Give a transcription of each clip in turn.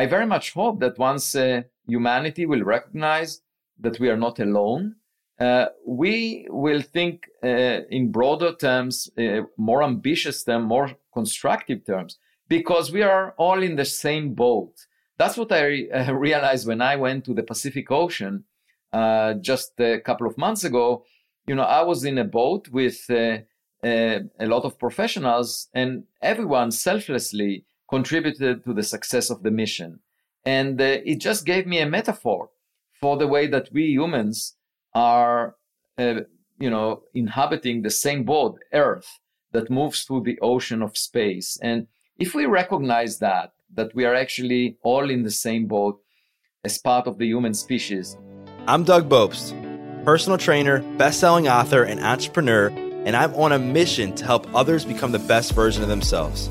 I very much hope that once uh, humanity will recognize that we are not alone, uh, we will think uh, in broader terms, uh, more ambitious terms, more constructive terms, because we are all in the same boat. That's what I uh, realized when I went to the Pacific Ocean uh, just a couple of months ago. You know, I was in a boat with a lot of professionals, and everyone selflessly contributed to the success of the mission. And it just gave me a metaphor for the way that we humans are, uh, you know, inhabiting the same boat, Earth, that moves through the ocean of space. And if we recognize that, that we are actually all in the same boat as part of the human species. I'm Doug Bopst, personal trainer, best-selling author, and entrepreneur, and I'm on a mission to help others become the best version of themselves.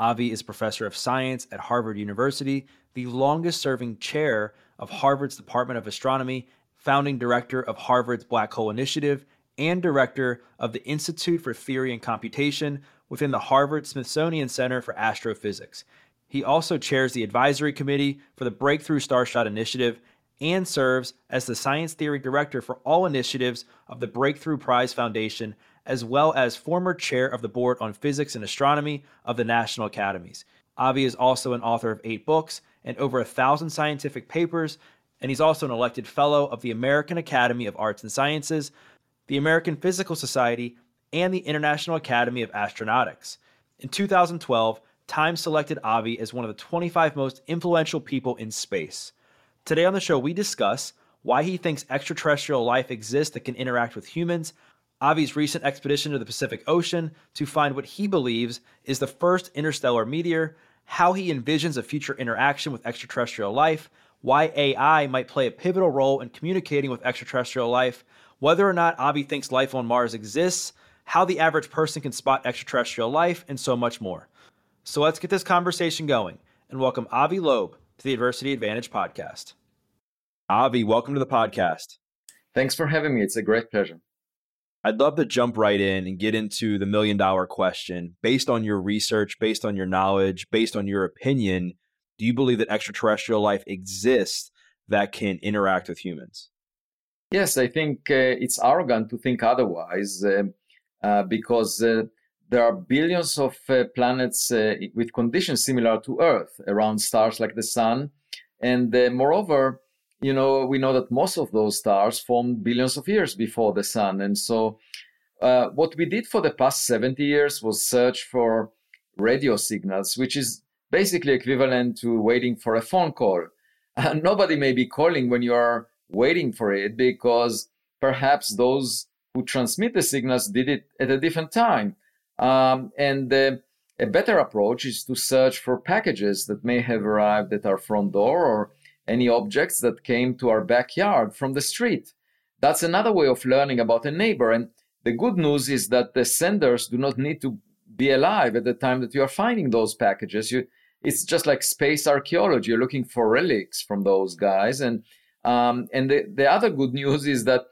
Avi is professor of science at Harvard University, the longest serving chair of Harvard's Department of Astronomy, founding director of Harvard's Black Hole Initiative, and director of the Institute for Theory and Computation within the Harvard Smithsonian Center for Astrophysics. He also chairs the advisory committee for the Breakthrough Starshot Initiative and serves as the science theory director for all initiatives of the Breakthrough Prize Foundation, as well as former chair of the board on physics and astronomy of the National Academies. Avi is also an author of eight books and over a thousand scientific papers, and he's also an elected fellow of the American Academy of Arts and Sciences, the American Physical Society, and the International Academy of Astronautics. In 2012, Time selected Avi as one of the 25 most influential people in space. Today on the show, we discuss why he thinks extraterrestrial life exists that can interact with humans, Avi's recent expedition to the Pacific Ocean to find what he believes is the first interstellar meteor, how he envisions a future interaction with extraterrestrial life, why AI might play a pivotal role in communicating with extraterrestrial life, whether or not Avi thinks life on Mars exists, how the average person can spot extraterrestrial life, and so much more. So let's get this conversation going and welcome Avi Loeb to the Adversity Advantage podcast. Avi, welcome to the podcast. Thanks for having me. It's a great pleasure. I'd love to jump right in and get into the million dollar question. Based on your research, based on your knowledge, based on your opinion, do you believe that extraterrestrial life exists that can interact with humans? Yes, I think uh, it's arrogant to think otherwise uh, uh, because uh, there are billions of uh, planets uh, with conditions similar to Earth around stars like the Sun. And moreover, you know, we know that most of those stars formed billions of years before the Sun. And so, what we did for the past 70 years was search for radio signals, which is basically equivalent to waiting for a phone call. And nobody may be calling when you are waiting for it because perhaps those who transmit the signals did it at a different time. Um, and uh, a better approach is to search for packages that may have arrived at our front door or any objects that came to our backyard from the street. That's another way of learning about a neighbor. And the good news is that the senders do not need to be alive at the time that you are finding those packages. You, it's just like space archaeology. You're looking for relics from those guys, and um, and the, the other good news is that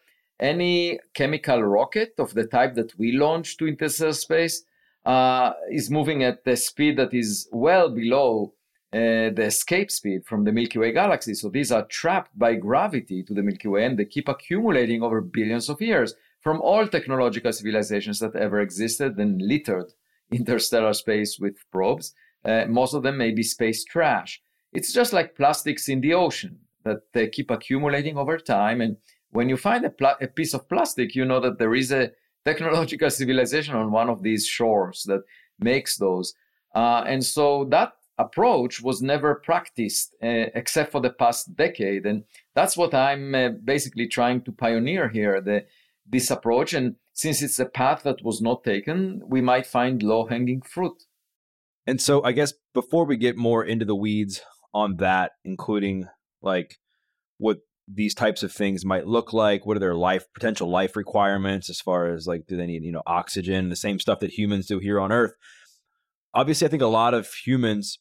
any chemical rocket of the type that we launched to interstellar space uh, is moving at a speed that is well below uh, the escape speed from the Milky Way galaxy. So these are trapped by gravity to the Milky Way and they keep accumulating over billions of years from all technological civilizations that ever existed and littered interstellar space with probes. Uh, most of them may be space trash. It's just like plastics in the ocean that they keep accumulating over time. And when you find a, a piece of plastic, you know that there is a technological civilization on one of these shores that makes those. Uh, and so that approach was never practiced uh, except for the past decade. And that's what I'm uh, basically trying to pioneer here the, this approach. And since it's a path that was not taken, we might find low hanging fruit. And so, I guess before we get more into the weeds on that, including like what these types of things might look like what are their life potential life requirements as far as like do they need you know oxygen the same stuff that humans do here on earth obviously i think a lot of humans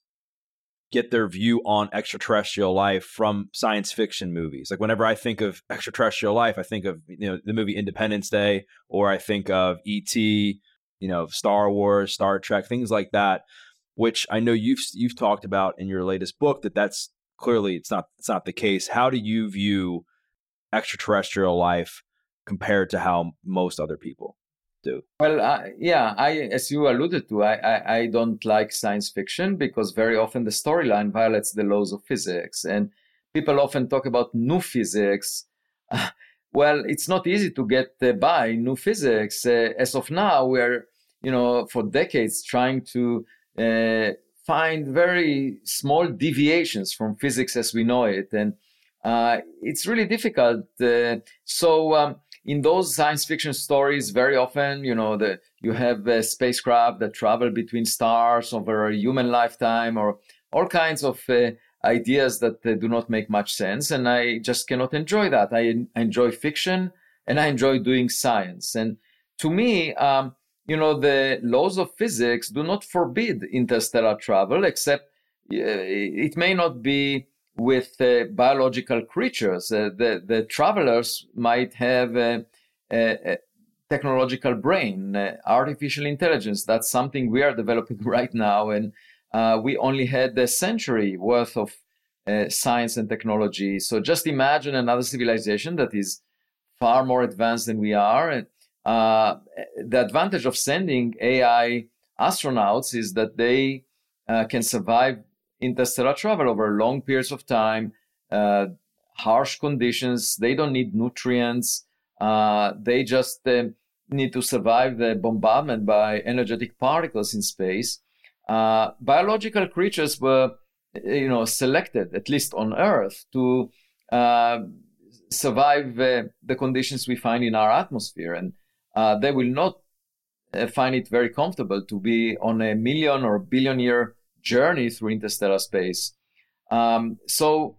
get their view on extraterrestrial life from science fiction movies like whenever i think of extraterrestrial life i think of you know the movie independence day or i think of et you know star wars star trek things like that which i know you've you've talked about in your latest book that that's clearly it's not it's not the case. How do you view extraterrestrial life compared to how most other people do? Well, yeah, I as you alluded to, I, I, I don't like science fiction because very often the storyline violates the laws of physics, and people often talk about new physics. well, it's not easy to get uh, by new physics. Uh, as of now, we're you know for decades trying to uh, find very small deviations from physics as we know it. And uh, it's really difficult. Uh, so um, in those science fiction stories, very often, you know, the, you have a spacecraft that travel between stars over a human lifetime or all kinds of uh, ideas that uh, do not make much sense. And I just cannot enjoy that. I, enjoy fiction and I enjoy doing science. And to me, um, you know, the laws of physics do not forbid interstellar travel, except uh, it may not be with uh, biological creatures. Uh, the, the travelers might have a, a, technological brain, uh, artificial intelligence. That's something we are developing right now. And uh, we only had a century worth of uh, science and technology. So just imagine another civilization that is far more advanced than we are. And, the advantage of sending AI astronauts is that they uh, can survive interstellar travel over long periods of time, uh, harsh conditions. They don't need nutrients. Uh, they just uh, need to survive the bombardment by energetic particles in space. Uh, biological creatures were, you know, selected at least on Earth to survive the conditions we find in our atmosphere and uh, they will not uh, find it very comfortable to be on a million or billion year journey through interstellar space. Um, so,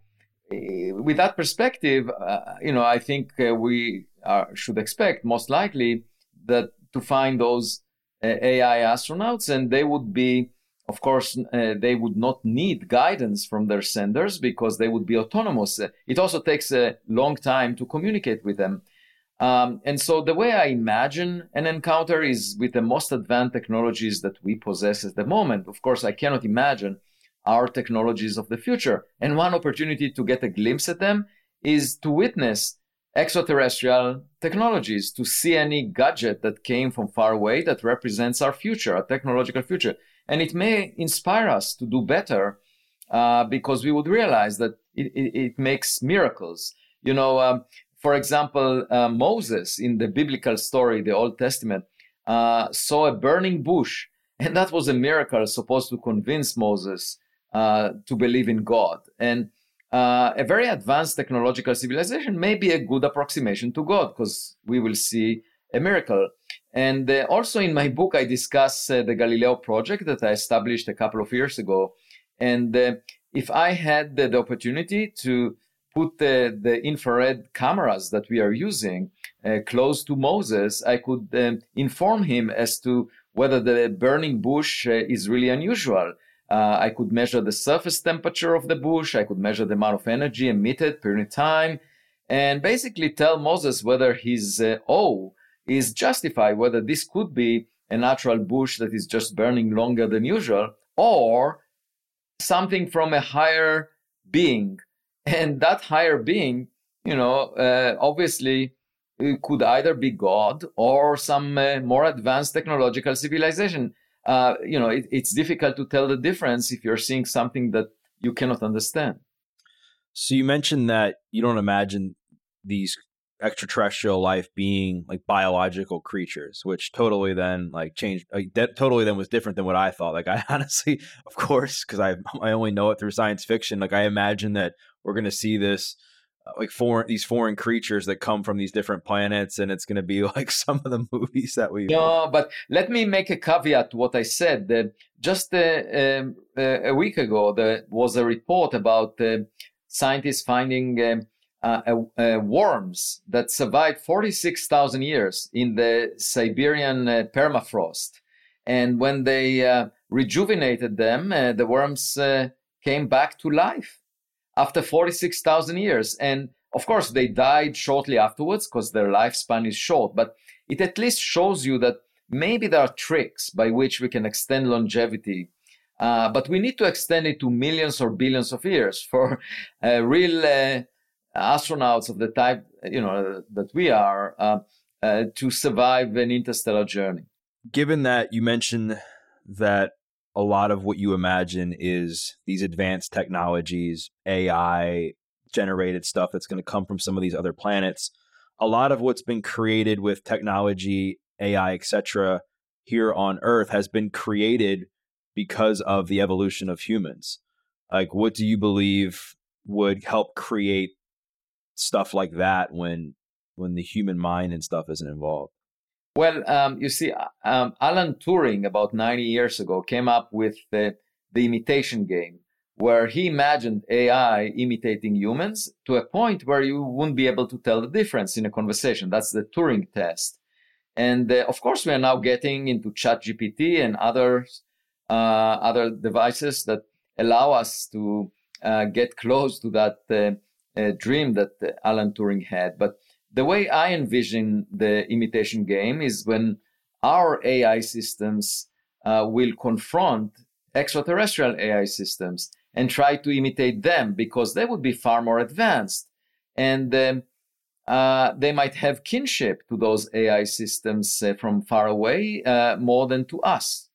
uh, with that perspective, uh, you know, I think uh, we are, should expect most likely that to find those uh, AI astronauts, and they would be, of course, they would not need guidance from their senders because they would be autonomous. it also takes a long time to communicate with them. Um, and so the way I imagine an encounter is with the most advanced technologies that we possess at the moment. Of course, I cannot imagine our technologies of the future. And one opportunity to get a glimpse at them is to witness extraterrestrial technologies, to see any gadget that came from far away that represents our future, our technological future. And it may inspire us to do better uh, because we would realize that it, it, it makes miracles. You know, um, for example, uh, Moses in the biblical story, the Old Testament, uh, saw a burning bush, and that was a miracle supposed to convince Moses uh, to believe in God. And uh, a very advanced technological civilization may be a good approximation to God because we will see a miracle. And uh, also in my book, I discuss uh, the Galileo project that I established a couple of years ago. And if I had the, the opportunity to put the, infrared cameras that we are using uh, close to Moses, I could um, inform him as to whether the burning bush uh, is really unusual. Uh, I could measure the surface temperature of the bush. I could measure the amount of energy emitted per unit time, and basically tell Moses whether his uh, awe is justified, whether this could be a natural bush that is just burning longer than usual, or something from a higher being and that higher being you know uh, obviously could either be god or some uh, more advanced technological civilization. Uh, you know it, it's difficult to tell the difference if you're seeing something that you cannot understand. So you mentioned that you don't imagine these extraterrestrial life being like biological creatures which totally then like changed like that totally then was different than what i thought. Like i honestly of course because i i only know it through science fiction. Like i imagine that we're going to see this uh, like foreign these foreign creatures that come from these different planets and it's going to be like some of the movies that we no but let me make a caveat to what i said that just uh, um, uh, a week ago there was a report about uh, scientists finding um, uh, uh, worms that survived 46,000 years in the Siberian uh, permafrost. And when they uh, rejuvenated them, uh, the worms uh, came back to life after 46,000 years. And of course, they died shortly afterwards because their lifespan is short, but it at least shows you that maybe there are tricks by which we can extend longevity. Uh, but we need to extend it to millions or billions of years for uh, real uh, astronauts of the type you know that we are uh, uh, to survive an interstellar journey. Given that you mentioned that a lot of what you imagine is these advanced technologies, AI generated stuff that's going to come from some of these other planets. A lot of what's been created with technology, AI, etc., here on Earth has been created because of the evolution of humans. Like, what do you believe would help create stuff like that when when the human mind and stuff isn't involved? Well, um, you see, um, Alan Turing about 90 years ago came up with the, the imitation game, where he imagined AI imitating humans to a point where you wouldn't be able to tell the difference in a conversation. That's the Turing test. And uh, of course, we are now getting into ChatGPT and other uh, other devices that allow us to uh, get close to that uh, uh, dream that Alan Turing had. But the way I envision the imitation game is when our AI systems uh, will confront extraterrestrial AI systems and try to imitate them because they would be far more advanced. And um, uh, they might have kinship to those AI systems uh, from far away uh, more than to us.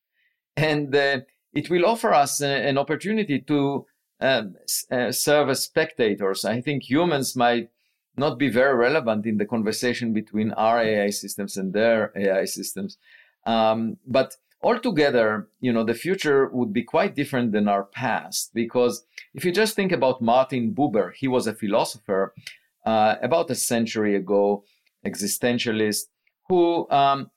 And uh, it will offer us uh, an opportunity to um, serve as spectators. I think humans might not be very relevant in the conversation between our AI systems and their AI systems. Um, but altogether, you know, the future would be quite different than our past because if you just think about Martin Buber, he was a philosopher uh, about a century ago, existentialist, who um,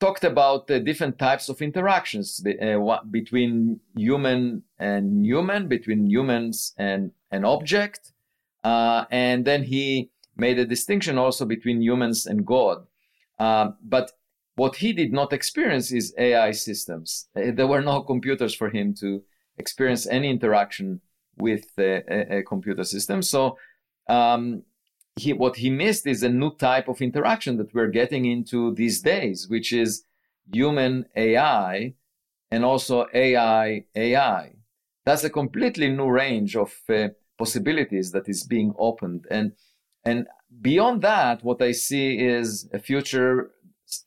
talked about the different types of interactions uh, between human and human, between humans and an object. Uh, and then he made a distinction also between humans and God. Uh, but what he did not experience is AI systems. Uh, there were no computers for him to experience any interaction with a, a computer system. So um, he, what he missed is a new type of interaction that we're getting into these days, which is human AI and also AI AI. That's a completely new range of uh, possibilities that is being opened. And, and beyond that, what I see is a future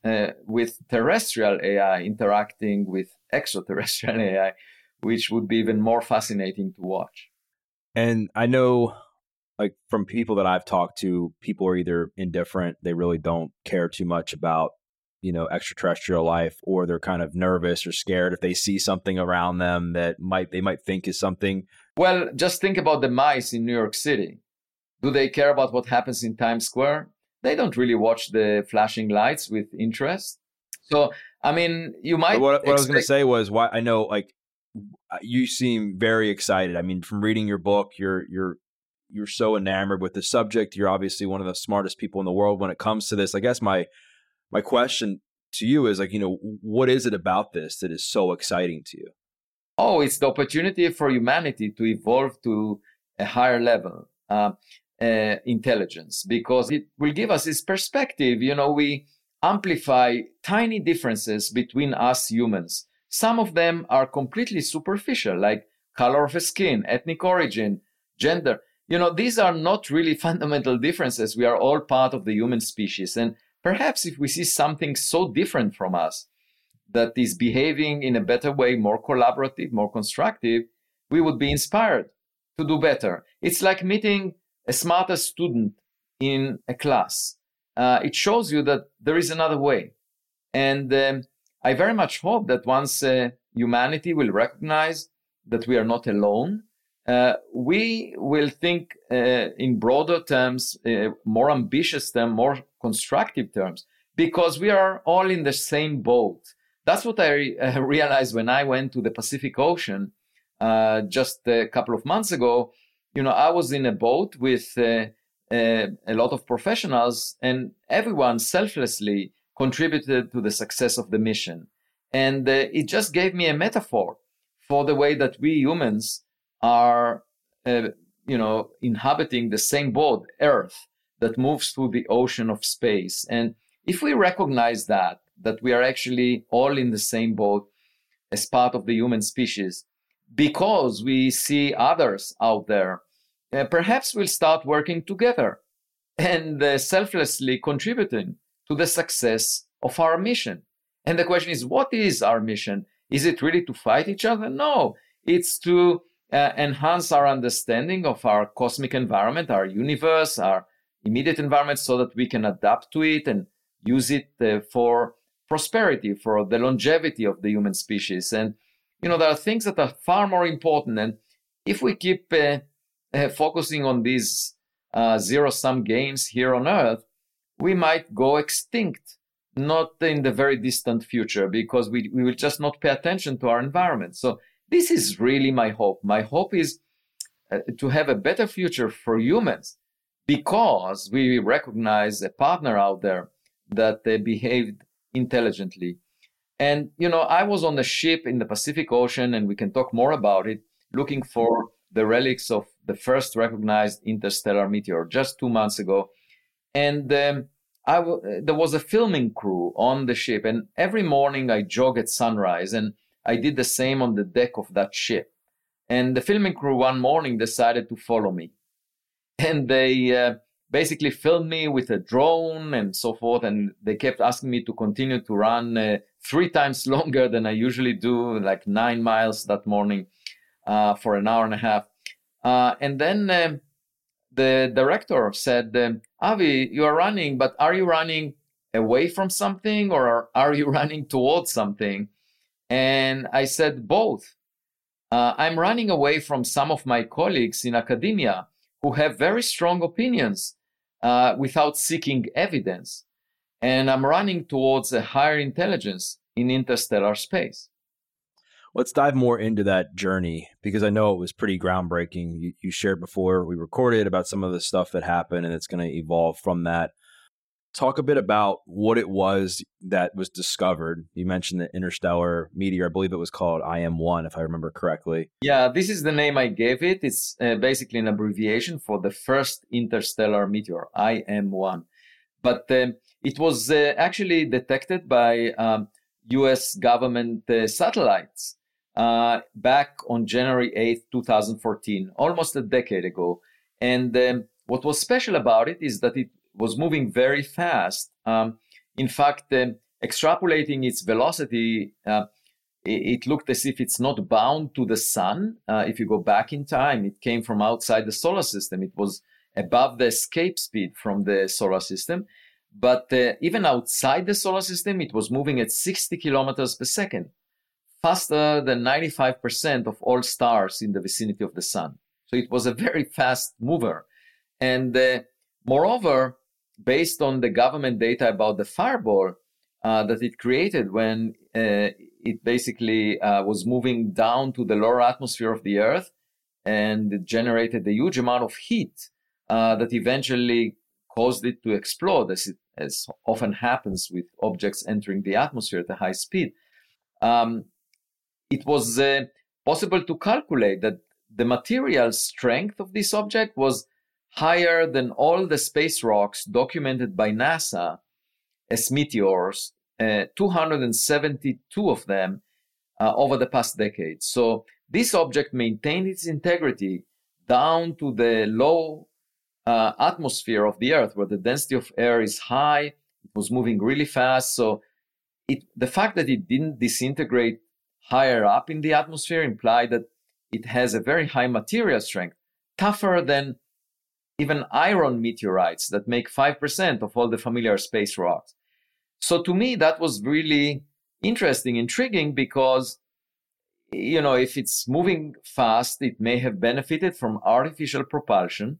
uh, with terrestrial AI interacting with extraterrestrial AI, which would be even more fascinating to watch. And I know like from people that I've talked to, people are either indifferent, they really don't care too much about, you know, extraterrestrial life, or they're kind of nervous or scared if they see something around them that might they might think is something. Well, just think about the mice in New York City. Do they care about what happens in Times Square? They don't really watch the flashing lights with interest. So, I mean, you might. But what, what expect- I was going to say was why I know like you seem very excited. I mean, from reading your book, you're you're you're so enamored with the subject. You're obviously one of the smartest people in the world when it comes to this. I guess my my question to you is like, you know, what is it about this that is so exciting to you? Oh, it's the opportunity for humanity to evolve to a higher level uh, uh, intelligence because it will give us this perspective. You know, we amplify tiny differences between us humans. Some of them are completely superficial, like color of skin, ethnic origin, gender you know, these are not really fundamental differences. We are all part of the human species. And perhaps if we see something so different from us that is behaving in a better way, more collaborative, more constructive, we would be inspired to do better. It's like meeting a smarter student in a class. Uh, it shows you that there is another way. And um, I very much hope that once uh, humanity will recognize that we are not alone, uh, we will think uh, in broader terms, uh, more ambitious terms, more constructive terms, because we are all in the same boat. That's what I uh, realized when I went to the Pacific Ocean just a couple of months ago. You know, I was in a boat with uh, a lot of professionals, and everyone selflessly contributed to the success of the mission. And uh, it just gave me a metaphor for the way that we humans are, uh, you know, inhabiting the same boat, Earth, that moves through the ocean of space. And if we recognize that, that we are actually all in the same boat as part of the human species, because we see others out there, uh, perhaps we'll start working together and uh, selflessly contributing to the success of our mission. And the question is, what is our mission? Is it really to fight each other? No, it's to uh, enhance our understanding of our cosmic environment, our universe, our immediate environment, so that we can adapt to it and use it uh, for prosperity, for the longevity of the human species. And, you know, there are things that are far more important. And if we keep uh, focusing on these uh, zero sum games here on Earth, we might go extinct, not in the very distant future, because we, we will just not pay attention to our environment. So, this is really my hope. My hope is uh, to have a better future for humans because we recognize a partner out there that uh, behaved intelligently. And, you know, I was on a ship in the Pacific Ocean, and we can talk more about it, looking for the relics of the first recognized interstellar meteor just two months ago. And um, I w- there was a filming crew on the ship, and every morning I jog at sunrise, and I did the same on the deck of that ship. And the filming crew one morning decided to follow me. And they uh, basically filmed me with a drone and so forth. And they kept asking me to continue to run uh, three times longer than I usually do, like nine miles that morning uh, for an hour and a half. Uh, and then um, the director said, um, Avi, you are running, but are you running away from something or are you running towards something? And I said, both. Uh, I'm running away from some of my colleagues in academia who have very strong opinions uh, without seeking evidence. And I'm running towards a higher intelligence in interstellar space. Let's dive more into that journey because I know it was pretty groundbreaking. You, you shared before we recorded about some of the stuff that happened, and it's going to evolve from that talk a bit about what it was that was discovered. You mentioned the interstellar meteor. I believe it was called IM1, if I remember correctly. Yeah, this is the name I gave it. It's uh, basically an abbreviation for the first interstellar meteor, IM1. But um, it was uh, actually detected by um, US government uh, satellites uh, back on January 8th, 2014, almost a decade ago. And um, what was special about it is that it was moving very fast. Um, in fact, uh, extrapolating its velocity, uh, it, it, looked as if it's not bound to the sun. Uh, if you go back in time, it came from outside the solar system. It was above the escape speed from the solar system. But uh, even outside the solar system, it was moving at 60 kilometers per second, faster than 95% of all stars in the vicinity of the sun. So it was a very fast mover. And uh, moreover, based on the government data about the fireball uh, that it created when uh, it basically uh, was moving down to the lower atmosphere of the Earth and generated a huge amount of heat uh, that eventually caused it to explode, as, it, as often happens with objects entering the atmosphere at a high speed. Um, it was uh, possible to calculate that the material strength of this object was higher than all the space rocks documented by NASA as meteors, uh, 272 of them uh, over the past decade. So this object maintained its integrity down to the low uh, atmosphere of the Earth, where the density of air is high. It was moving really fast. So it, the fact that it didn't disintegrate higher up in the atmosphere implied that it has a very high material strength, tougher than even iron meteorites that make 5% of all the familiar space rocks. So to me, that was really interesting, intriguing because, you know, if it's moving fast, it may have benefited from artificial propulsion.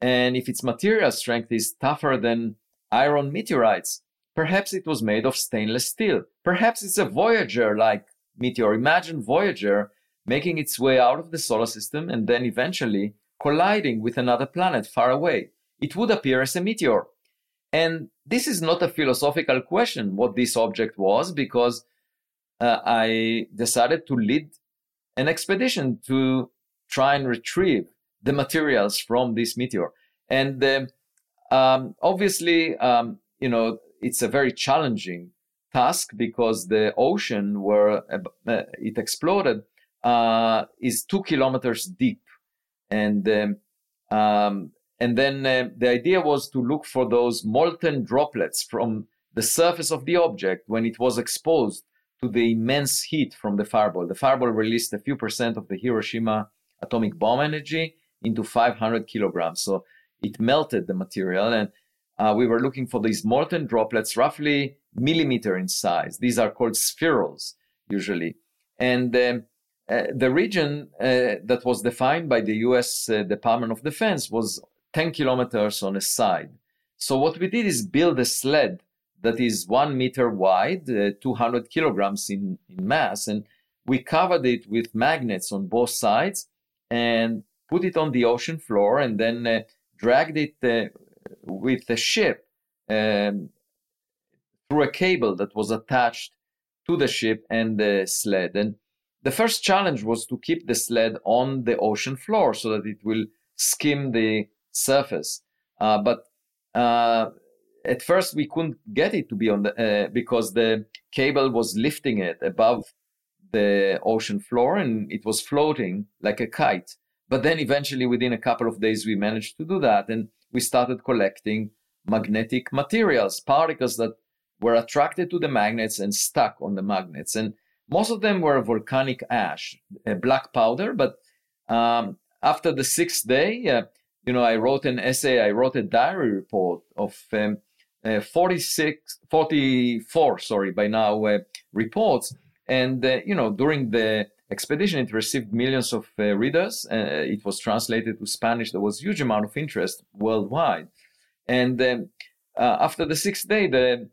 And if its material strength is tougher than iron meteorites, perhaps it was made of stainless steel. Perhaps it's a Voyager like meteor. Imagine Voyager making its way out of the solar system and then eventually colliding with another planet far away. it would appear as a meteor. And this is not a philosophical question what this object was, because uh, I decided to lead an expedition to try and retrieve the materials from this meteor. And uh, um, obviously, um, you know, it's a very challenging task because the ocean where uh, it exploded uh, is two kilometers deep, and um, um and then uh, the idea was to look for those molten droplets from the surface of the object when it was exposed to the immense heat from the fireball. The fireball released a few percent of the Hiroshima atomic bomb energy into 500 kilograms. So it melted the material, and uh, we were looking for these molten droplets, roughly millimeter in size. These are called spherules usually, and um, uh, the region uh, that was defined by the U.S. Uh, Department of Defense was 10 kilometers on a side. So what we did is build a sled that is one meter wide, uh, 200 kilograms in, in mass, and we covered it with magnets on both sides and put it on the ocean floor and then uh, dragged it uh, with a ship um, through a cable that was attached to the ship and the sled. And the first challenge was to keep the sled on the ocean floor so that it will skim the surface. Uh, but uh, at first we couldn't get it to be on the uh, because the cable was lifting it above the ocean floor and it was floating like a kite. But then eventually, within a couple of days, we managed to do that, and we started collecting magnetic materials, particles that were attracted to the magnets and stuck on the magnets. And most of them were volcanic ash, a black powder. But um, after the sixth day, uh, you know, I wrote an essay, I wrote a diary report of um, uh, 46, 44, sorry, by now uh, reports. And, uh, you know, during the expedition, it received millions of uh, readers. Uh, it was translated to Spanish. There was huge amount of interest worldwide. And um, uh, after the sixth day, the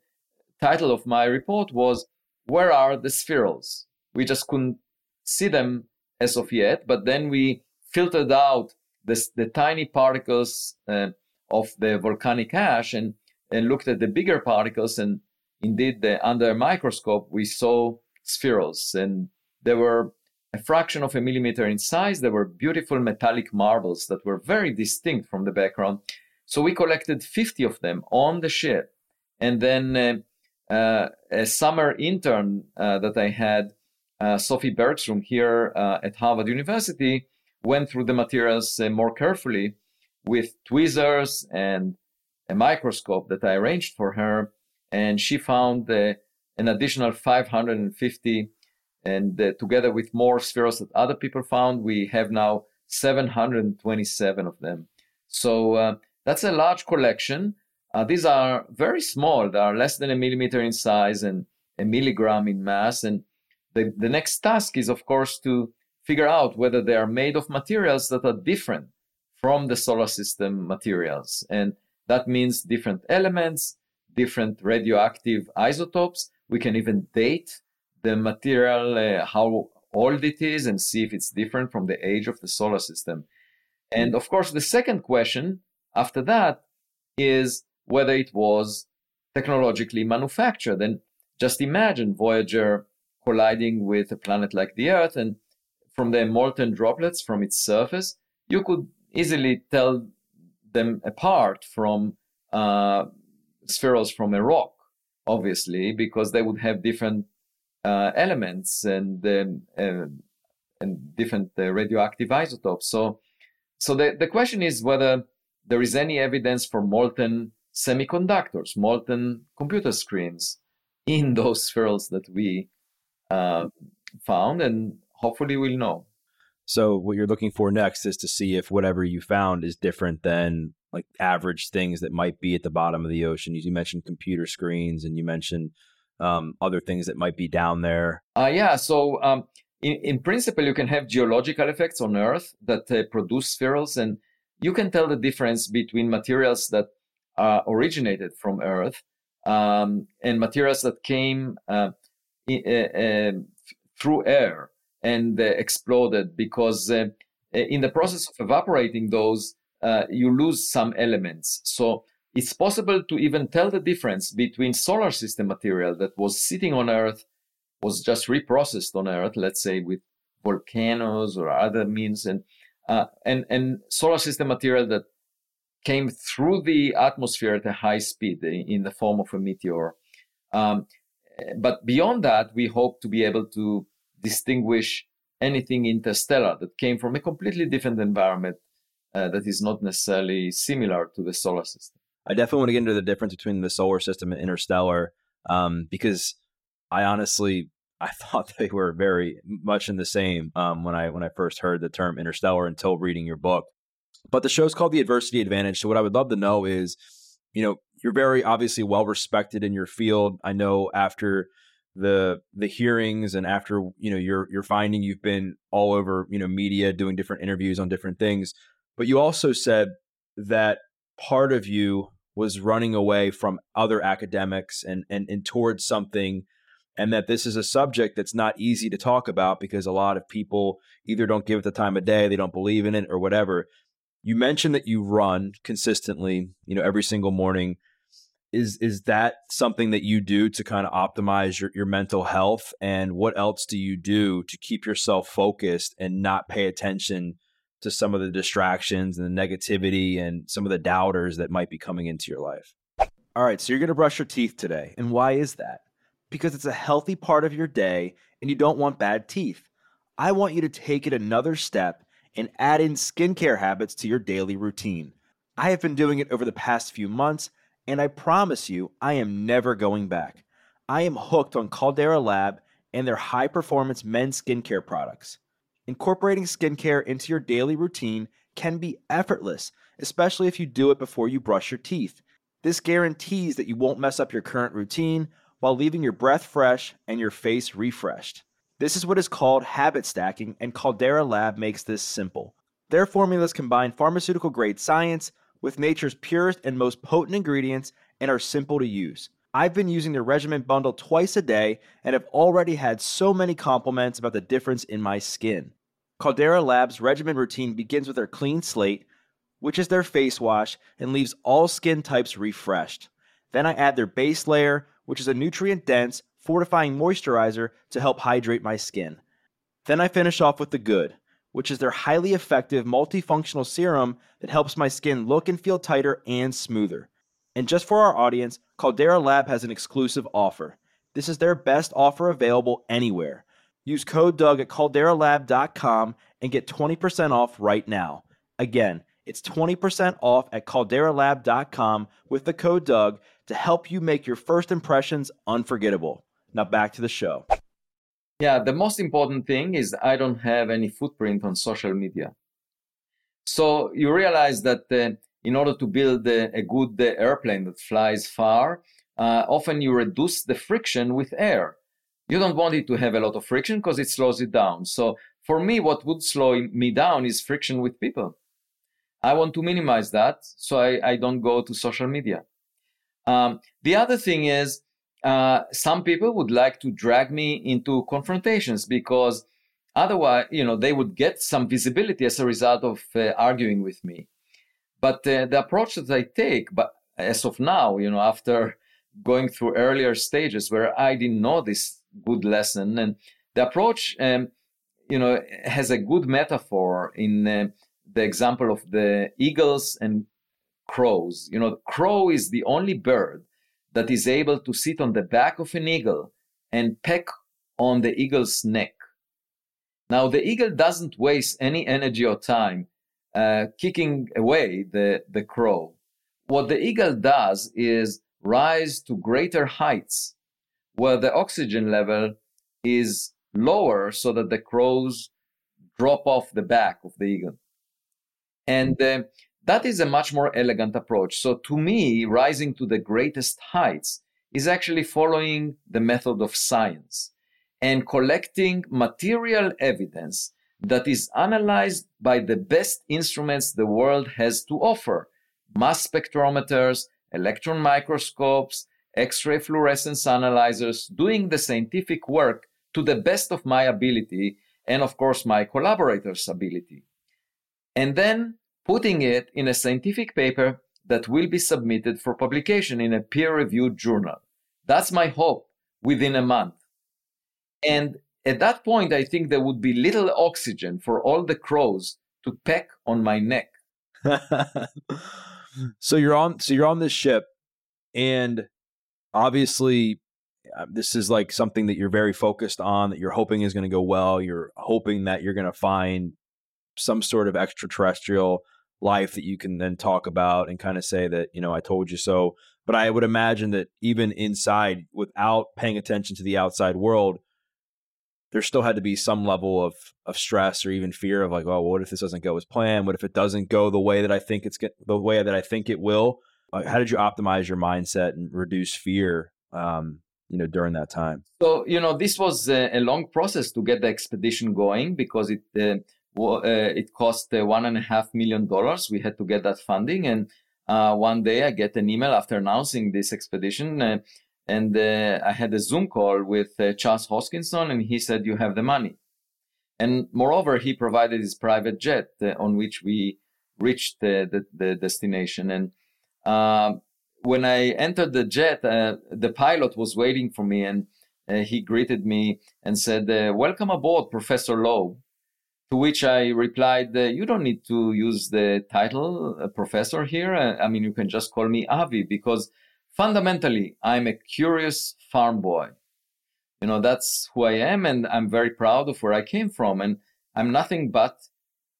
title of my report was, Where are the spherules? We just couldn't see them as of yet, but then we filtered out this, the tiny particles uh, of the volcanic ash and, and looked at the bigger particles. And indeed, the, under a microscope, we saw spherules. And they were a fraction of a millimeter in size. They were beautiful metallic marbles that were very distinct from the background. So we collected 50 of them on the ship. And then uh, uh, a summer intern uh, that I had, uh, Sophie Bergstrom, here uh, at Harvard University, went through the materials uh, more carefully with tweezers and a microscope that I arranged for her. And she found an additional 550 and together with more spherules that other people found, we have now 727 of them. So uh, that's a large collection. Uh, these are very small. They are less than a millimeter in size and a milligram in mass. And the, the next task is, of course, to figure out whether they are made of materials that are different from the solar system materials. And that means different elements, different radioactive isotopes. We can even date the material, uh, how old it is, and see if it's different from the age of the solar system. And of course, the second question after that is whether it was technologically manufactured. And just imagine Voyager colliding with a planet like the Earth, and from the molten droplets from its surface, you could easily tell them apart from uh, spherules from a rock, obviously, because they would have different uh, elements and um, uh, and different uh, radioactive isotopes. So, so the, the question is whether there is any evidence for molten semiconductors, molten computer screens in those spherules that we uh, found, and hopefully we'll know. So, what you're looking for next is to see if whatever you found is different than like average things that might be at the bottom of the ocean. You mentioned computer screens, and you mentioned um, other things that might be down there? Uh, yeah, so um, in, in principle, you can have geological effects on Earth that uh, produce spherules, and you can tell the difference between materials that uh, originated from Earth um, and materials that came uh, in, uh, um, through air and uh, exploded because in the process of evaporating those uh, you lose some elements. So it's possible to even tell the difference between solar system material that was sitting on Earth, was just reprocessed on Earth, let's say with volcanoes or other means, and uh, and and solar system material that came through the atmosphere at a high speed in the form of a meteor. Um, but beyond that, we hope to be able to distinguish anything interstellar that came from a completely different environment uh, that is not necessarily similar to the solar system. I definitely want to get into the difference between the solar system and interstellar um, because I honestly I thought they were very much in the same um, when I when I first heard the term interstellar until reading your book. But the show's called The Adversity Advantage. So what I would love to know is, you know, you're very obviously well respected in your field. I know after the the hearings and after you know you're you're finding you've been all over you know media doing different interviews on different things but you also said that part of you was running away from other academics and and, and towards something and that this is a subject that's not easy to talk about because a lot of people either don't give it the time of day they don't believe in it or whatever you mentioned that you run consistently you know every single morning. Is is that something that you do to kind of optimize your, your mental health? And what else do you do to keep yourself focused and not pay attention to some of the distractions and the negativity and some of the doubters that might be coming into your life? All right so you're to brush your teeth today. And why is that? Because it's a healthy part of your day and you don't want bad teeth. I want you to take it another step and add in skincare habits to your daily routine i have been doing it over the past few months and I promise you, I am never going back. I am hooked on Caldera Lab and their high performance men's skincare products. Incorporating skincare into your daily routine can be effortless, especially if you do it before you brush your teeth. This guarantees that you won't mess up your current routine while leaving your breath fresh and your face refreshed. This is what is called habit stacking, and Caldera Lab makes this simple. Their formulas combine pharmaceutical grade science with nature's purest and most potent ingredients and are simple to use. I've been using the regimen bundle twice a day and have already had so many compliments about the difference in my skin. Caldera Labs regimen routine begins with their clean slate, which is their face wash, and leaves all skin types refreshed. Then I add their base layer, which is a nutrient dense, fortifying moisturizer to help hydrate my skin. Then I finish off with the good, which is their highly effective multifunctional serum that helps my skin look and feel tighter and smoother. And just for our audience, Caldera Lab has an exclusive offer. This is their best offer available anywhere. Use code Doug at calderalab.com and get 20% off right now. Again, it's 20% off at calderalab.com with the code Doug to help you make your first impressions unforgettable. Now back to the show. Yeah, the most important thing is I don't have any footprint on social media. So you realize that uh, in order to build a, a good uh, airplane that flies far, uh, often you reduce the friction with air. You don't want it to have a lot of friction because it slows it down. So for me, what would slow me down is friction with people. I want to minimize that, so I, I don't go to social media. Um, the other thing is uh, some people would like to drag me into confrontations because otherwise, you know, they would get some visibility as a result of uh, arguing with me. But uh, the approach that I take, but as of now, you know, after going through earlier stages where I didn't know this good lesson, and the approach, um, you know, has a good metaphor in uh, the example of the eagles and crows. You know, crow is the only bird that is able to sit on the back of an eagle and peck on the eagle's neck. Now, the eagle doesn't waste any energy or time uh, kicking away the, the crow. What the eagle does is rise to greater heights where the oxygen level is lower so that the crows drop off the back of the eagle. And uh, that is a much more elegant approach. So to me, rising to the greatest heights is actually following the method of science and collecting material evidence that is analyzed by the best instruments the world has to offer mass spectrometers, electron microscopes, X ray fluorescence analyzers, doing the scientific work to the best of my ability and, of course, my collaborators' ability. And then putting it in a scientific paper that will be submitted for publication in a peer reviewed journal. That's my hope within a month. And at that point, I think there would be little oxygen for all the crows to peck on my neck. so you're on so you're on this ship and obviously uh, this is like something that you're very focused on that you're hoping is going to go well you're hoping that you're going to find some sort of extraterrestrial life that you can then talk about and kind of say that you know I told you so but I would imagine that even inside without paying attention to the outside world there still had to be some level of of stress or even fear of like, oh, what if this doesn't go as planned? What if it doesn't go the way that I think it's the way that I think it will? Uh, how did you optimize your mindset and reduce fear? Um, you know, during that time. So you know, this was a, a long process to get the expedition going because it uh, it cost uh, one and a half million dollars. We had to get that funding, and uh, one day I get an email after announcing this expedition uh, and uh, I had a Zoom call with uh, Charles Hoskinson, and he said, "You have the money." And moreover, he provided his private jet uh, on which we reached the, the, the destination. And um, when I entered the jet, uh, the pilot was waiting for me, and uh, he greeted me and said, uh, "Welcome aboard, Professor Loeb." To which I replied, "You don't need to use the title professor here. I mean, you can just call me Avi because." fundamentally, I'm a curious farm boy. You know, that's who I am, and I'm very proud of where I came from. And I'm nothing but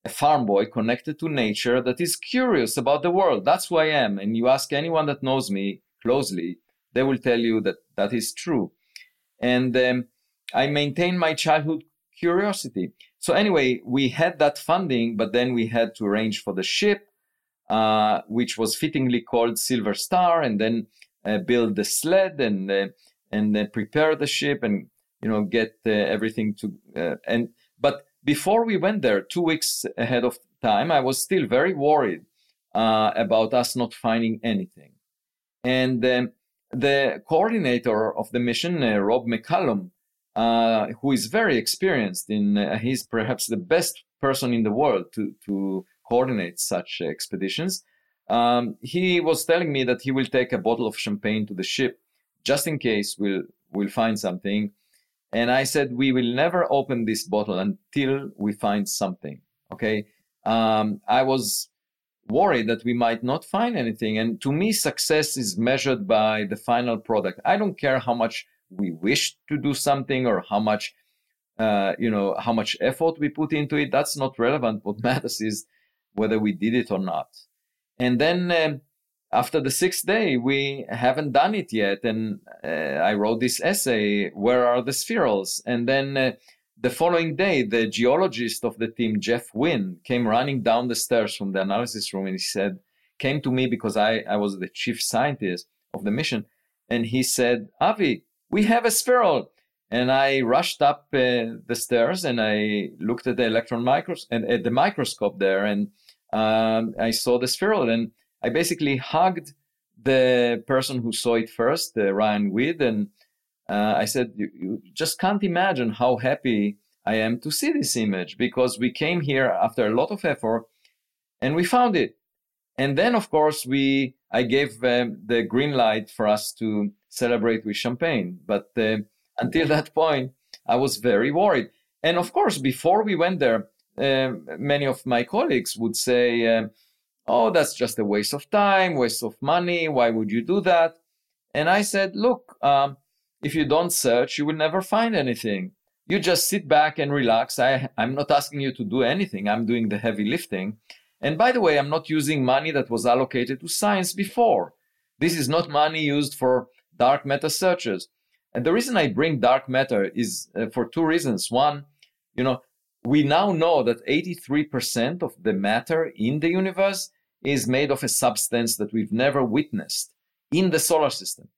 a farm boy connected to nature that is curious about the world. That's who I am. And you ask anyone that knows me closely, they will tell you that that is true. And um, I maintain my childhood curiosity. So, anyway, we had that funding, but then we had to arrange for the ship, uh, which was fittingly called Silver Star. And then uh, build the sled and uh, and then prepare the ship and you know get uh, everything to uh, and but before we went there two weeks ahead of time i was still very worried uh, about us not finding anything and um, the coordinator of the mission rob mccallum who is very experienced in he's perhaps the best person in the world to to coordinate such expeditions um, he was telling me that he will take a bottle of champagne to the ship just in case we'll we'll find something. And I said we will never open this bottle until we find something. Okay. Um, I was worried that we might not find anything. And to me, success is measured by the final product. I don't care how much we wish to do something or how much, uh, you know, how much effort we put into it. That's not relevant. What matters is whether we did it or not. And then uh, after the sixth day, we haven't done it yet. And uh, I wrote this essay, Where Are the Spherules? And then uh, the following day, the geologist of the team, Jeff Wynn, came running down the stairs from the analysis room and he said, came to me because I, I was the chief scientist of the mission. And he said, Avi, we have a spherule. And I rushed up uh, the stairs and I looked at the electron microscope and at the microscope there and um, I saw the spherule and I basically hugged the person who saw it first, uh, Ryan Weed, and uh, I said, you, you, just can't imagine how happy I am to see this image because we came here after a lot of effort and we found it. And then, of course, we I gave um, the green light for us to celebrate with champagne. But uh, until that point, I was very worried. And of course, before we went there, uh, many of my colleagues would say, uh, oh, that's just a waste of time, waste of money. Why would you do that? And I said, look, um, if you don't search, you will never find anything. You just sit back and relax. I, I'm not asking you to do anything. I'm doing the heavy lifting. And by the way, I'm not using money that was allocated to science before. This is not money used for dark matter searches. And the reason I bring dark matter is uh, for two reasons. One, you know, we now know that 83% of the matter in the universe is made of a substance that we've never witnessed in the solar system.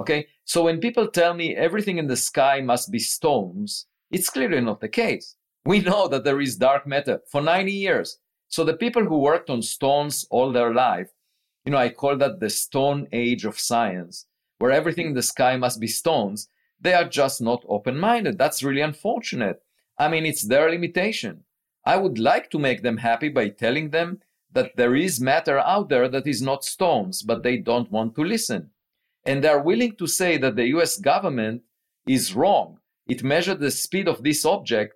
Okay, so when people tell me everything in the sky must be stones, it's clearly not the case. We know that there is dark matter for 90 years. So the people who worked on stones all their life, you know, I call that the stone age of science, where everything in the sky must be stones, they are just not open minded. That's really unfortunate. I mean, it's their limitation. I would like to make them happy by telling them that there is matter out there that is not stones, but they don't want to listen. And they're willing to say that the US government is wrong. It measured the speed of this object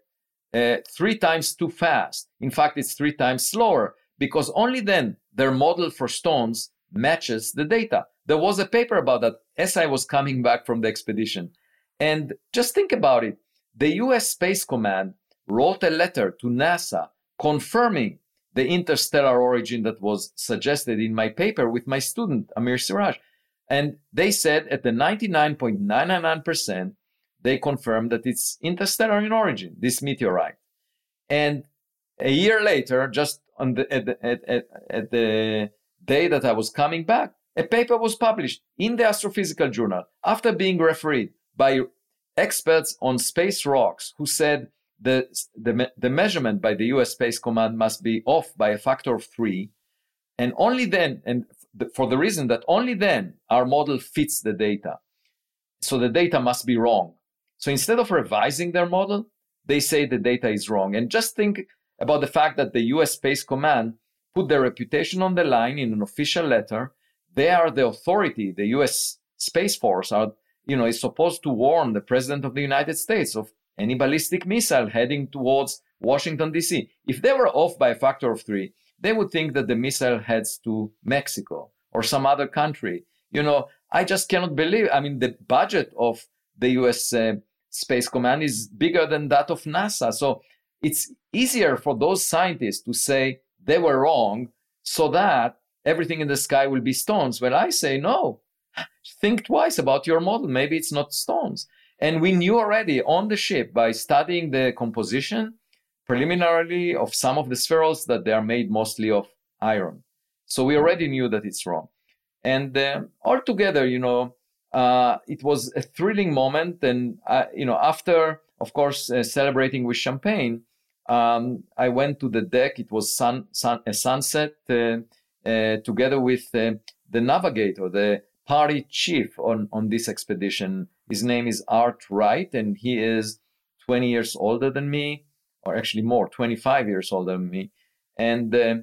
uh, three times too fast. In fact, it's three times slower because only then their model for stones matches the data. There was a paper about that as I was coming back from the expedition. And just think about it. The US Space Command wrote a letter to NASA confirming the interstellar origin that was suggested in my paper with my student, Amir Siraj. And they said at the 99.999%, they confirmed that it's interstellar in origin, this meteorite. And a year later, just on the, at, the, at, at, at the day that I was coming back, a paper was published in the Astrophysical Journal after being refereed by experts on space rocks who said the, the, the measurement by the US Space Command must be off by a factor of three. And only then, and for the reason that only then our model fits the data. So the data must be wrong. So instead of revising their model, they say the data is wrong. And just think about the fact that the US Space Command put their reputation on the line in an official letter. They are the authority. The US Space Force are, you know, is supposed to warn the President of the United States of any ballistic missile heading towards Washington, D.C. If they were off by a factor of three, they would think that the missile heads to Mexico or some other country. You know, I just cannot believe. I mean, the budget of the US uh, Space Command is bigger than that of NASA. So it's easier for those scientists to say they were wrong so that everything in the sky will be stones. Well, I say no. Think twice about your model. Maybe it's not stones. And we knew already on the ship by studying the composition preliminarily of some of the spherules that they are made mostly of iron. So we already knew that it's wrong. And uh, altogether, you know, uh, it was a thrilling moment. And, uh, you know, after, of course, uh, celebrating with champagne, um, I went to the deck. It was sun, sun, a sunset uh, uh, together with the navigator, the party chief on, on this expedition. His name is Art Wright, and he is 20 years older than me, or actually more, 25 years older than me. And uh,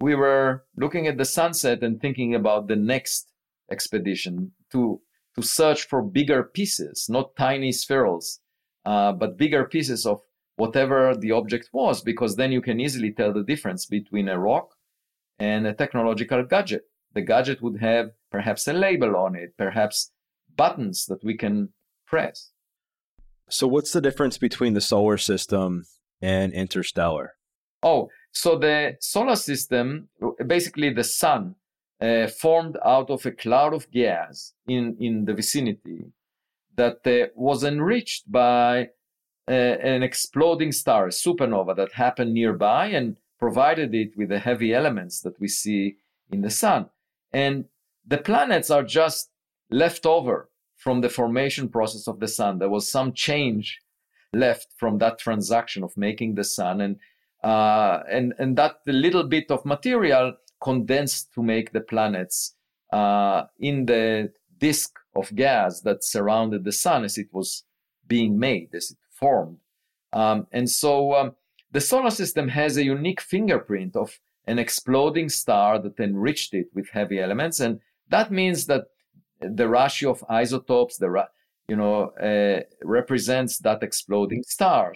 we were looking at the sunset and thinking about the next expedition to to search for bigger pieces, not tiny spherules, uh, but bigger pieces of whatever the object was, because then you can easily tell the difference between a rock and a technological gadget. The gadget would have perhaps a label on it, perhaps buttons that we can press. So, what's the difference between the solar system and interstellar? Oh, so the solar system, basically the sun, uh, formed out of a cloud of gas in, in the vicinity that uh, was enriched by uh, an exploding star, a supernova that happened nearby and provided it with the heavy elements that we see in the sun. And the planets are just left over from the formation process of the sun. There was some change left from that transaction of making the sun, and uh, and and that little bit of material condensed to make the planets uh, in the disk of gas that surrounded the sun as it was being made, as it formed. Um, and so um, the solar system has a unique fingerprint of an exploding star that enriched it with heavy elements. And that means that the ratio of isotopes, the you know, uh, represents that exploding star.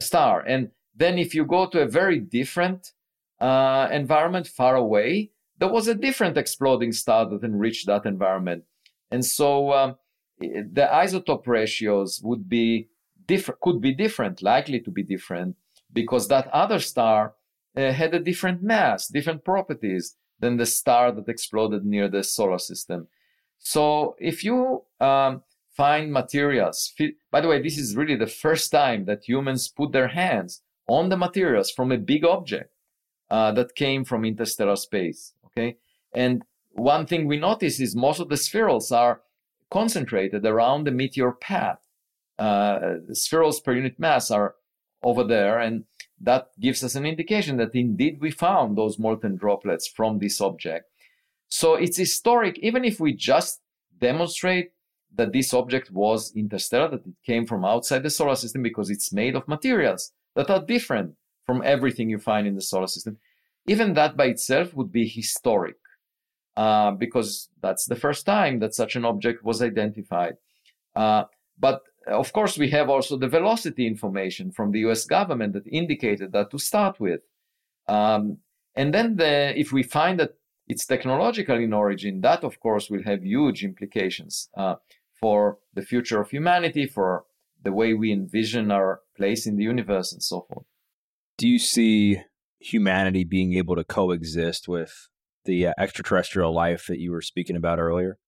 Star. And then if you go to a very different uh, environment far away, there was a different exploding star that enriched that environment. And so um, the isotope ratios would be different, could be different, likely to be different, because that other star uh, had a different mass, different properties than the star that exploded near the solar system. So if you um, find materials, by the way, this is really the first time that humans put their hands on the materials from a big object uh, that came from interstellar space. Okay, and one thing we notice is most of the spherules are concentrated around the meteor path. Uh, spherules per unit mass are over there, and that gives us an indication that indeed we found those molten droplets from this object. So it's historic, even if we just demonstrate that this object was interstellar, that it came from outside the solar system because it's made of materials that are different from everything you find in the solar system. even that by itself would be historic uh, because that's the first time that such an object was identified. Uh, but of course, we have also the velocity information from the US government that indicated that to start with. Um, and then the, if we find that it's technological in origin, that of course will have huge implications uh, for the future of humanity, for the way we envision our place in the universe, and so forth. Do you see humanity being able to coexist with the uh, extraterrestrial life that you were speaking about earlier?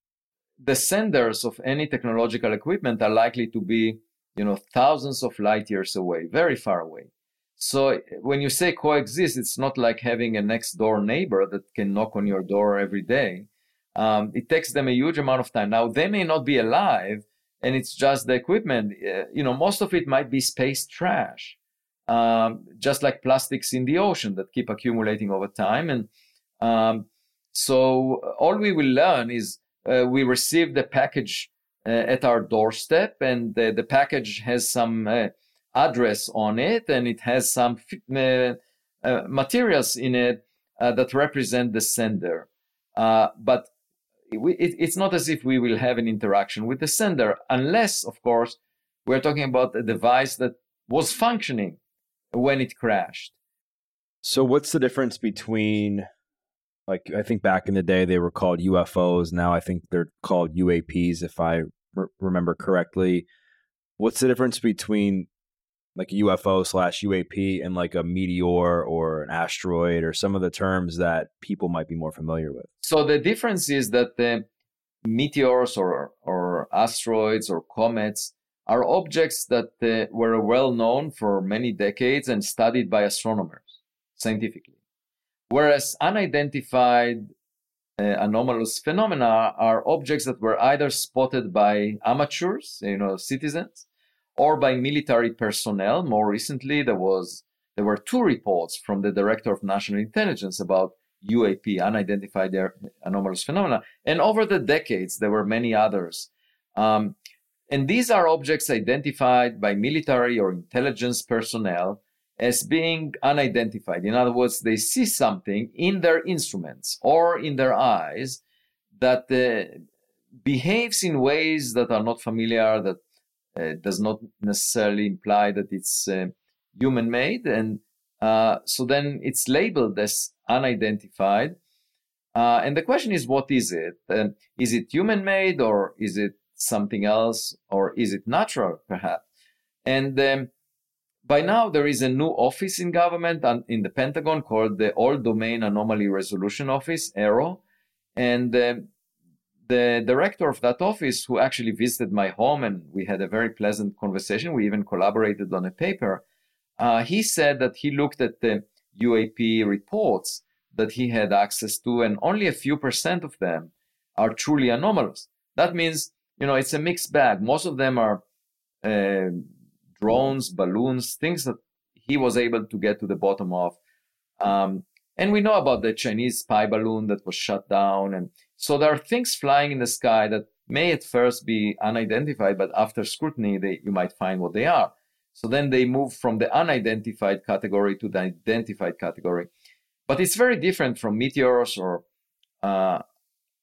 The senders of any technological equipment are likely to be, you know, thousands of light years away, very far away. So when you say coexist, it's not like having a next door neighbor that can knock on your door every day. Um, it takes them a huge amount of time. Now they may not be alive, and it's just the equipment. Uh, you know, most of it might be space trash, um, just like plastics in the ocean that keep accumulating over time. And um, so all we will learn is uh, we receive the package uh, at our doorstep, and the, the package has some uh, address on it and it has some uh, uh, materials in it uh, that represent the sender. But it, it's not as if we will have an interaction with the sender, unless, of course, we're talking about a device that was functioning when it crashed. So, what's the difference between, like, I think back in the day they were called UFOs. Now I think they're called UAPs, if I re- remember correctly. What's the difference between like a UFO slash UAP and like a meteor or an asteroid or some of the terms that people might be more familiar with? So the difference is that the meteors or, or asteroids or comets are objects that uh, were well known for many decades and studied by astronomers scientifically. Whereas unidentified uh, anomalous phenomena are objects that were either spotted by amateurs, you know, citizens, or by military personnel. More recently, there was there were two reports from the Director of National Intelligence about UAP, unidentified anomalous phenomena, and over the decades there were many others. Um, and these are objects identified by military or intelligence personnel as being unidentified. In other words, they see something in their instruments or in their eyes that uh, behaves in ways that are not familiar, that uh, does not necessarily imply that it's uh, human made. And uh, so then it's labeled as unidentified. Uh, and the question is, what is it? Um, is it human made or is it something else or is it natural, perhaps? And um, by now, there is a new office in government and in the Pentagon called the All Domain Anomaly Resolution Office, AARO. And um, the director of that office, who actually visited my home and we had a very pleasant conversation, we even collaborated on a paper. Uh, he said that he looked at the UAP reports that he had access to, and only a few percent of them are truly anomalous. That means, you know, it's a mixed bag. Most of them are uh, drones, balloons, things that he was able to get to the bottom of. Um, and we know about the Chinese spy balloon that was shut down. And so there are things flying in the sky that may at first be unidentified, but after scrutiny, they, you might find what they are. So then they move from the unidentified category to the identified category. But it's very different from meteors or uh,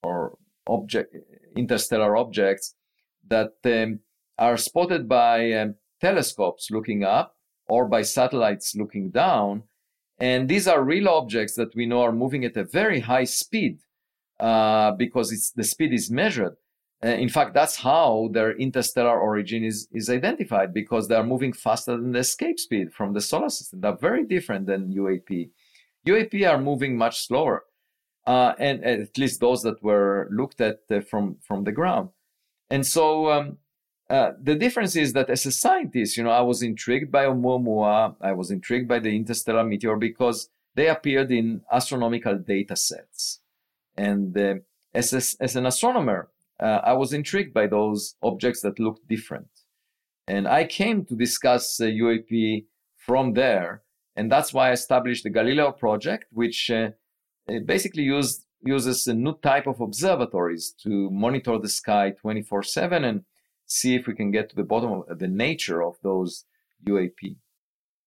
or object interstellar objects that um, are spotted by um, telescopes looking up or by satellites looking down and these are real objects that we know are moving at a very high speed uh, because the speed is measured. Uh, in fact, that's how their interstellar origin is, is identified because they are moving faster than the escape speed from the solar system. They're very different than UAP. UAP are moving much slower, uh, and, at least those that were looked at uh, from, from the ground. And so um, uh, the difference is that as a scientist, you know, I was intrigued by Oumuamua. I was intrigued by the interstellar meteor because they appeared in astronomical data sets. And uh, as, a, as an astronomer, uh, I was intrigued by those objects that looked different. And I came to discuss UAP from there. And that's why I established the Galileo project, which uh, basically used, uses a new type of observatories to monitor the sky 24 7 and see if we can get to the bottom of the nature of those UAP.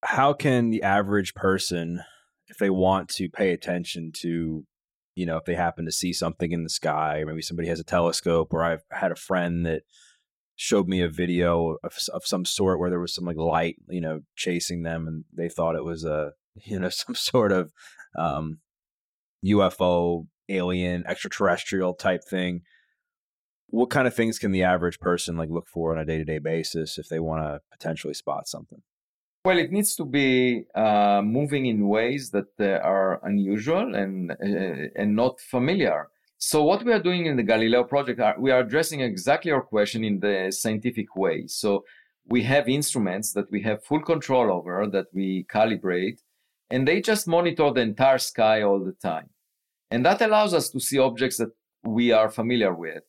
How can the average person if they want to pay attention to, you know, if they happen to see something in the sky, or maybe somebody has a telescope, or I've had a friend that showed me a video of, of some sort where there was some like light, you know, chasing them, and they thought it was a, you know, some sort of um, UFO, alien, extraterrestrial type thing. What kind of things can the average person like look for on a day to day basis if they want to potentially spot something? Well, it needs to be uh, moving in ways that uh, are unusual and uh, and not familiar. So what we are doing in the Galileo project, are, we are addressing exactly your question in the scientific way. So we have instruments that we have full control over that we calibrate, and they just monitor the entire sky all the time, and that allows us to see objects that we are familiar with.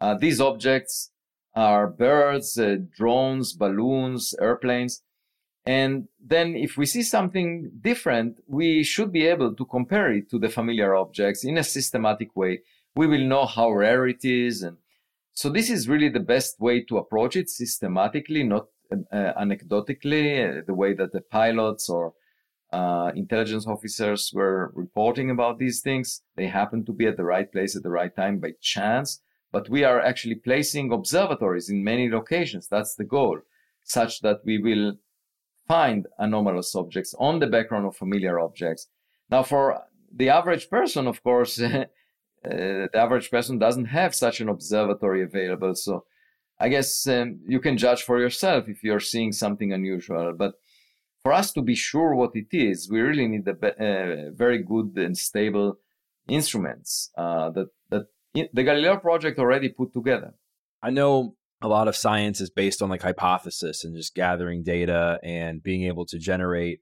Uh, these objects are birds, uh, drones, balloons, airplanes and then if we see something different, we should be able to compare it to the familiar objects in a systematic way. We will know how rare it is. And so this is really the best way to approach it systematically, not uh, anecdotally, uh, the way that the pilots or uh, intelligence officers were reporting about these things. They happened to be at the right place at the right time by chance. But we are actually placing observatories in many locations. That's the goal, such that we will find anomalous objects on the background of familiar objects. Now, for the average person, of course, uh, the average person doesn't have such an observatory available. So I guess um, you can judge for yourself if you're seeing something unusual. But for us to be sure what it is, we really need a uh, very good and stable instruments uh, that, that the Galileo project already put together. I know a lot of science is based on like hypothesis and just gathering data and being able to generate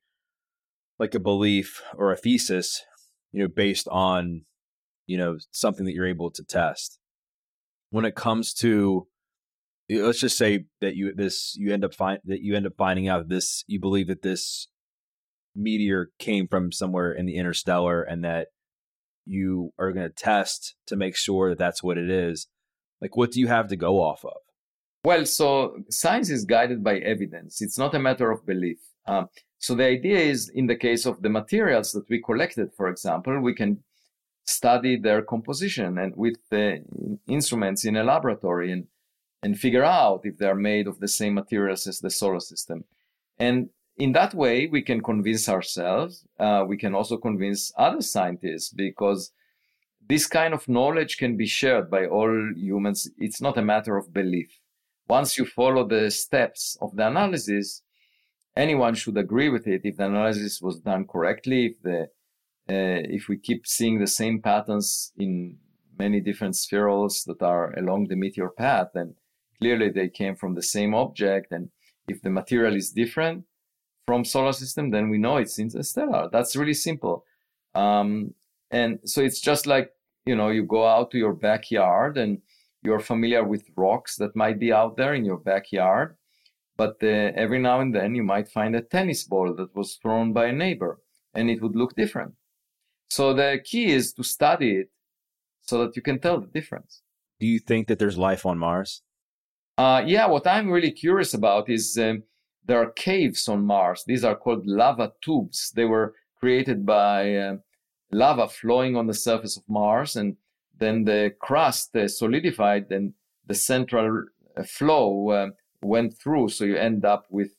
like a belief or a thesis, you know, based on, you know, something that you're able to test. When it comes to let's just say that you this you end up find that you end up finding out this you believe that this meteor came from somewhere in the interstellar and that you are going to test to make sure that that's what it is like what do you have to go off of well, so science is guided by evidence. It's not a matter of belief. Um, so the idea is, in the case of the materials that we collected, for example, we can study their composition and with the instruments in a laboratory and and figure out if they're made of the same materials as the solar system. And in that way, we can convince ourselves. Uh, we can also convince other scientists because this kind of knowledge can be shared by all humans. It's not a matter of belief once you follow the steps of the analysis, anyone should agree with it if the analysis was done correctly, if the uh, if we keep seeing the same patterns in many different spherules that are along the meteor path, then clearly they came from the same object. And if the material is different from solar system, then we know it's interstellar. That's really simple. Um, and so it's just like, you know, you go out to your backyard and you're familiar with rocks that might be out there in your backyard, but uh, every now and then you might find a tennis ball that was thrown by a neighbor and it would look different. So the key is to study it so that you can tell the difference. Do you think that there's life on Mars? Uh, yeah, what I'm really curious about is um, there are caves on Mars. These are called lava tubes. They were created by uh, lava flowing on the surface of Mars, and then the crust uh, solidified and the central uh, flow uh, went through. So you end up with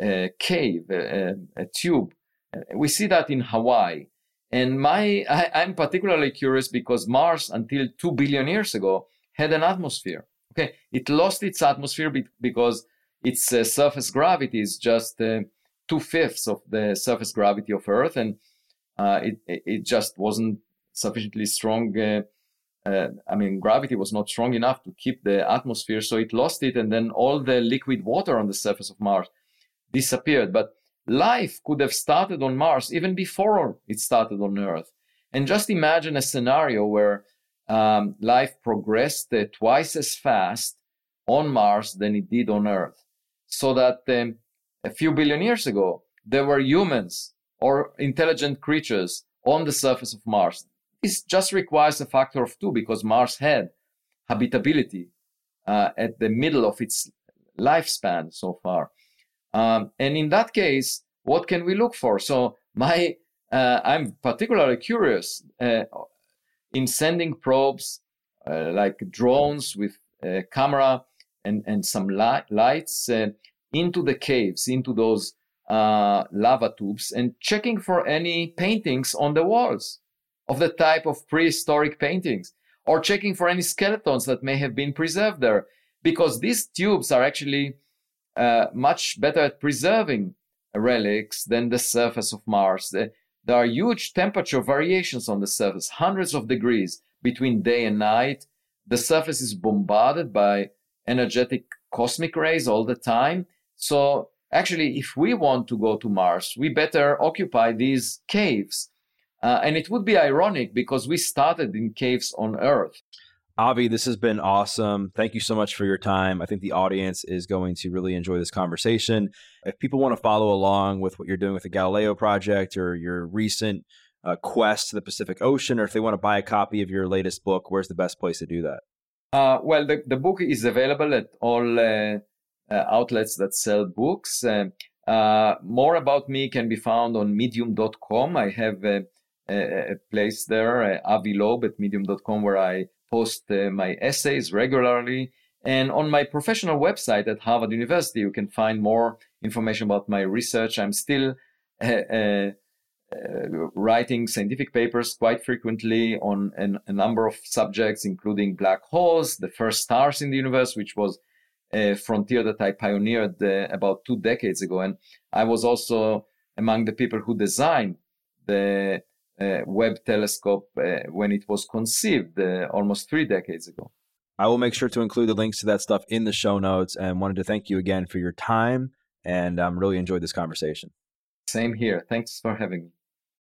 a cave, a, a tube. We see that in Hawaii. And my, I, I'm particularly curious because Mars, until two billion years ago, had an atmosphere. Okay, it lost its atmosphere because its uh, surface gravity is just uh, two fifths of the surface gravity of Earth, and uh, it it just wasn't sufficiently strong uh, I mean, gravity was not strong enough to keep the atmosphere, so it lost it, and then all the liquid water on the surface of Mars disappeared. But life could have started on Mars even before it started on Earth. And just imagine a scenario where um, life progressed uh, twice as fast on Mars than it did on Earth. So that um, a few billion years ago, there were humans or intelligent creatures on the surface of Mars. This just requires a factor of two because Mars had habitability uh, at the middle of its lifespan so far. Um, and in that case, what can we look for? So my uh, I'm particularly curious uh, in sending probes uh, like drones with a camera and, and some light, lights uh, into the caves, into those uh, lava tubes, and checking for any paintings on the walls of the type of prehistoric paintings, or checking for any skeletons that may have been preserved there, because these tubes are actually uh, much better at preserving relics than the surface of Mars. There are huge temperature variations on the surface, hundreds of degrees between day and night. The surface is bombarded by energetic cosmic rays all the time. So, actually, if we want to go to Mars, we better occupy these caves. Uh, and it would be ironic because we started in caves on Earth. Avi, this has been awesome. Thank you so much for your time. I think the audience is going to really enjoy this conversation. If people want to follow along with what you're doing with the Galileo project or your recent uh, quest to the Pacific Ocean, or if they want to buy a copy of your latest book, where's the best place to do that? Uh, well, the, the book is available at all uh, uh outlets that sell books. Uh, uh, more about me can be found on medium.com. I have a, a, place there, Avi Loeb at medium.com, where I post uh, my essays regularly. And on my professional website at Harvard University, you can find more information about my research. I'm still uh, uh, uh writing scientific papers quite frequently on an, a number of subjects, including black holes, the first stars in the universe, which was a frontier that I pioneered uh, about two decades ago. And I was also among the people who designed the Webb telescope uh, when it was conceived uh, almost three decades ago. I will make sure to include the links to that stuff in the show notes and wanted to thank you again for your time and um, really enjoyed this conversation. Same here. Thanks for having me.